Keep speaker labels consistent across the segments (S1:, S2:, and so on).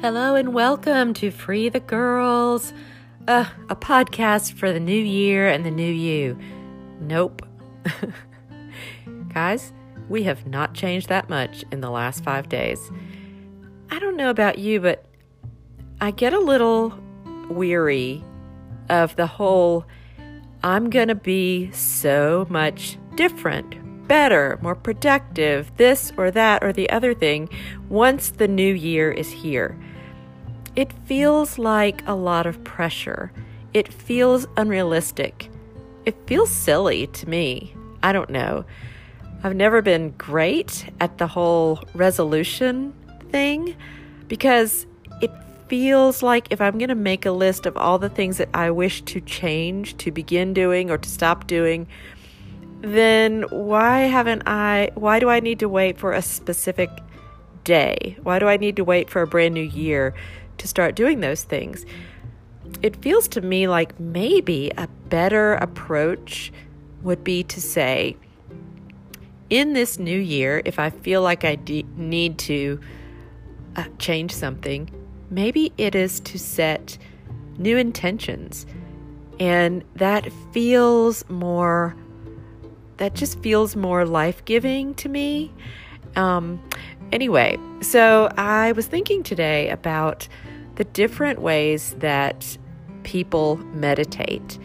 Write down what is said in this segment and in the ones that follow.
S1: Hello and welcome to Free the Girls, uh, a podcast for the new year and the new you. Nope. Guys, we have not changed that much in the last five days. I don't know about you, but I get a little weary of the whole I'm going to be so much different, better, more productive, this or that or the other thing once the new year is here. It feels like a lot of pressure. It feels unrealistic. It feels silly to me. I don't know. I've never been great at the whole resolution thing because it feels like if I'm going to make a list of all the things that I wish to change, to begin doing, or to stop doing, then why haven't I, why do I need to wait for a specific day? Why do I need to wait for a brand new year to start doing those things. It feels to me like maybe a better approach would be to say, in this new year, if I feel like I de- need to uh, change something, maybe it is to set new intentions. And that feels more, that just feels more life giving to me. Um, anyway, so I was thinking today about the different ways that people meditate.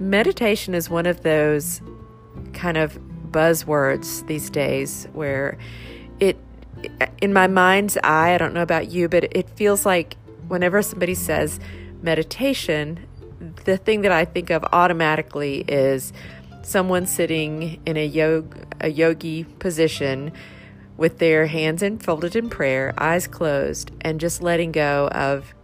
S1: Meditation is one of those kind of buzzwords these days where it, in my mind's eye, I don't know about you, but it feels like whenever somebody says meditation, the thing that I think of automatically is someone sitting in a, yoga, a yogi position with their hands enfolded in prayer, eyes closed, and just letting go of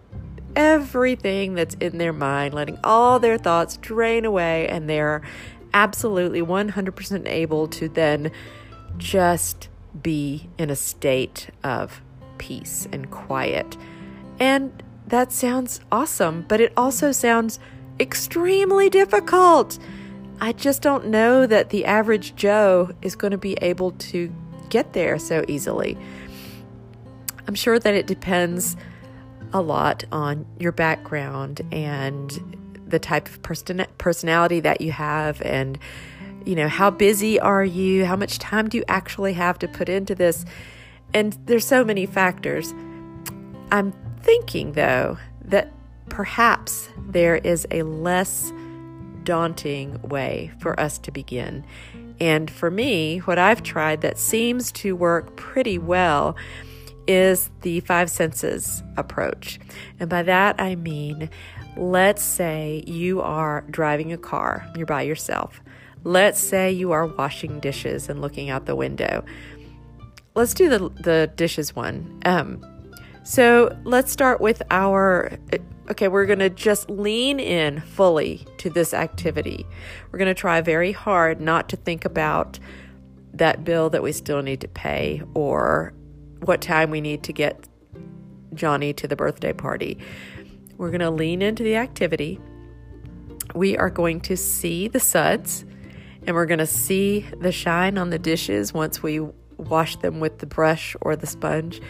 S1: everything that's in their mind, letting all their thoughts drain away, and they're absolutely 100% able to then just be in a state of peace and quiet. And that sounds awesome, but it also sounds extremely difficult. I just don't know that the average Joe is going to be able to get there so easily. I'm sure that it depends a lot on your background and the type of person- personality that you have and you know how busy are you? How much time do you actually have to put into this? And there's so many factors. I'm thinking though that perhaps there is a less daunting way for us to begin and for me, what I've tried that seems to work pretty well is the five senses approach. And by that, I mean, let's say you are driving a car, you're by yourself. Let's say you are washing dishes and looking out the window. Let's do the, the dishes one. Um, so let's start with our okay, we're going to just lean in fully to this activity. We're going to try very hard not to think about that bill that we still need to pay or what time we need to get Johnny to the birthday party. We're going to lean into the activity. We are going to see the suds and we're going to see the shine on the dishes once we wash them with the brush or the sponge.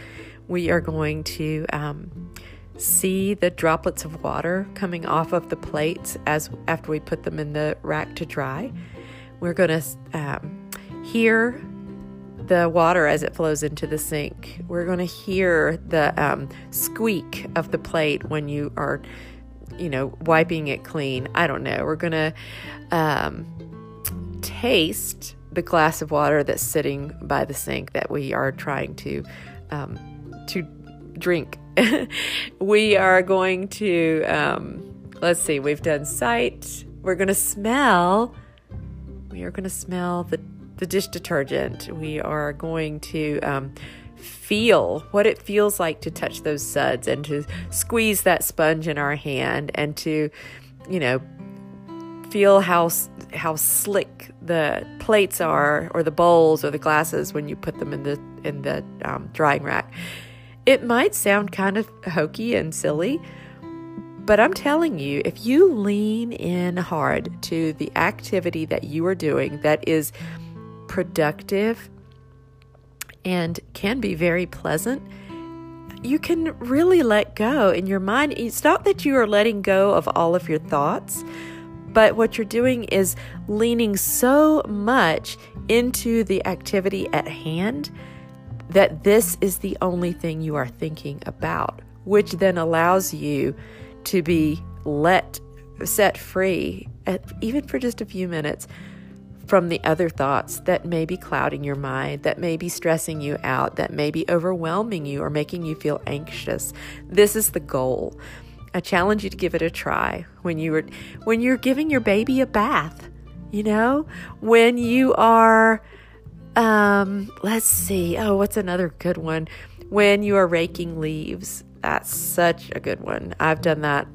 S1: We are going to um, see the droplets of water coming off of the plates as after we put them in the rack to dry. We're going to um, hear the water as it flows into the sink. We're going to hear the um, squeak of the plate when you are, you know, wiping it clean. I don't know. We're going to um, taste the glass of water that's sitting by the sink that we are trying to um, to drink we are going to, um, let's see, we've done sight. We're going to smell. We are going to smell the, the dish detergent. We are going to um, feel what it feels like to touch those suds and to squeeze that sponge in our hand and to, you know, feel how how slick the plates are or the bowls or the glasses when you put them in the in the um, drying rack it might sound kind of hokey and silly, but I'm telling you, if you lean in hard to the activity that you are doing that is productive and can be very pleasant, you can really let go in your mind. It's not that you are letting go of all of your thoughts, but what you're doing is leaning so much into the activity at hand that this is the only thing you are thinking about, which then allows you to be let set free, at, even for just a few minutes, from the other thoughts that may be clouding your mind, that may be stressing you out, that may be overwhelming you or making you feel anxious. This is the goal. I challenge you to give it a try when you are when you're giving your baby a bath, you know, when you are um let's see. Oh, what's another good one? When you are raking leaves. That's such a good one. I've done that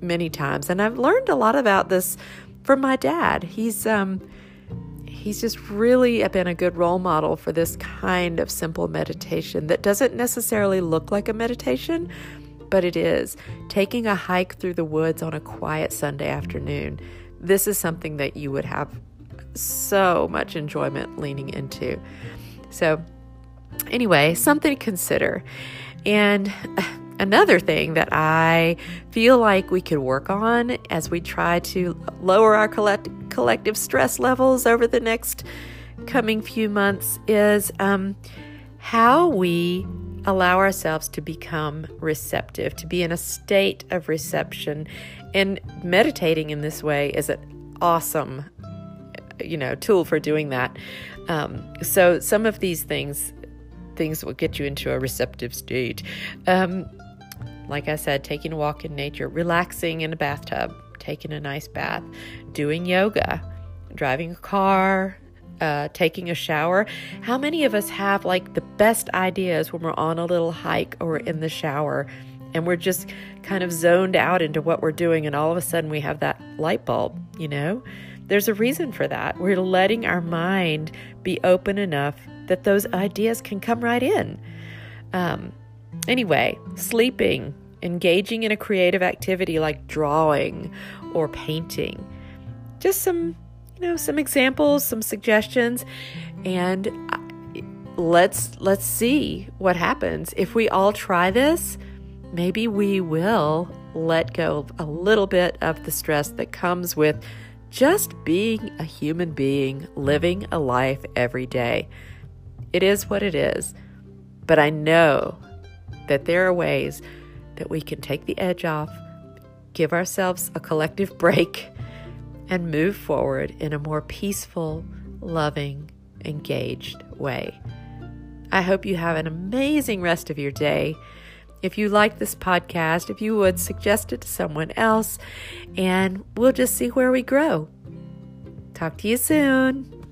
S1: many times and I've learned a lot about this from my dad. He's um he's just really been a good role model for this kind of simple meditation that doesn't necessarily look like a meditation, but it is. Taking a hike through the woods on a quiet Sunday afternoon. This is something that you would have so much enjoyment leaning into. So, anyway, something to consider. And another thing that I feel like we could work on as we try to lower our collect- collective stress levels over the next coming few months is um, how we allow ourselves to become receptive, to be in a state of reception. And meditating in this way is an awesome, you know, tool for doing that. Um, so some of these things, things will get you into a receptive state. Um, like I said, taking a walk in nature, relaxing in a bathtub, taking a nice bath, doing yoga, driving a car, uh, taking a shower. How many of us have like the best ideas when we're on a little hike or in the shower and we're just kind of zoned out into what we're doing, and all of a sudden we have that light bulb, you know? There's a reason for that. We're letting our mind be open enough that those ideas can come right in. Um, Anyway, sleeping, engaging in a creative activity like drawing or painting. Just some, you know, some examples, some suggestions and let's let's see what happens. If we all try this, maybe we will let go a little bit of the stress that comes with just being a human being, living a life every day. It is what it is. But I know that there are ways that we can take the edge off, give ourselves a collective break, and move forward in a more peaceful, loving, engaged way. I hope you have an amazing rest of your day. If you like this podcast, if you would suggest it to someone else, and we'll just see where we grow. Talk to you soon.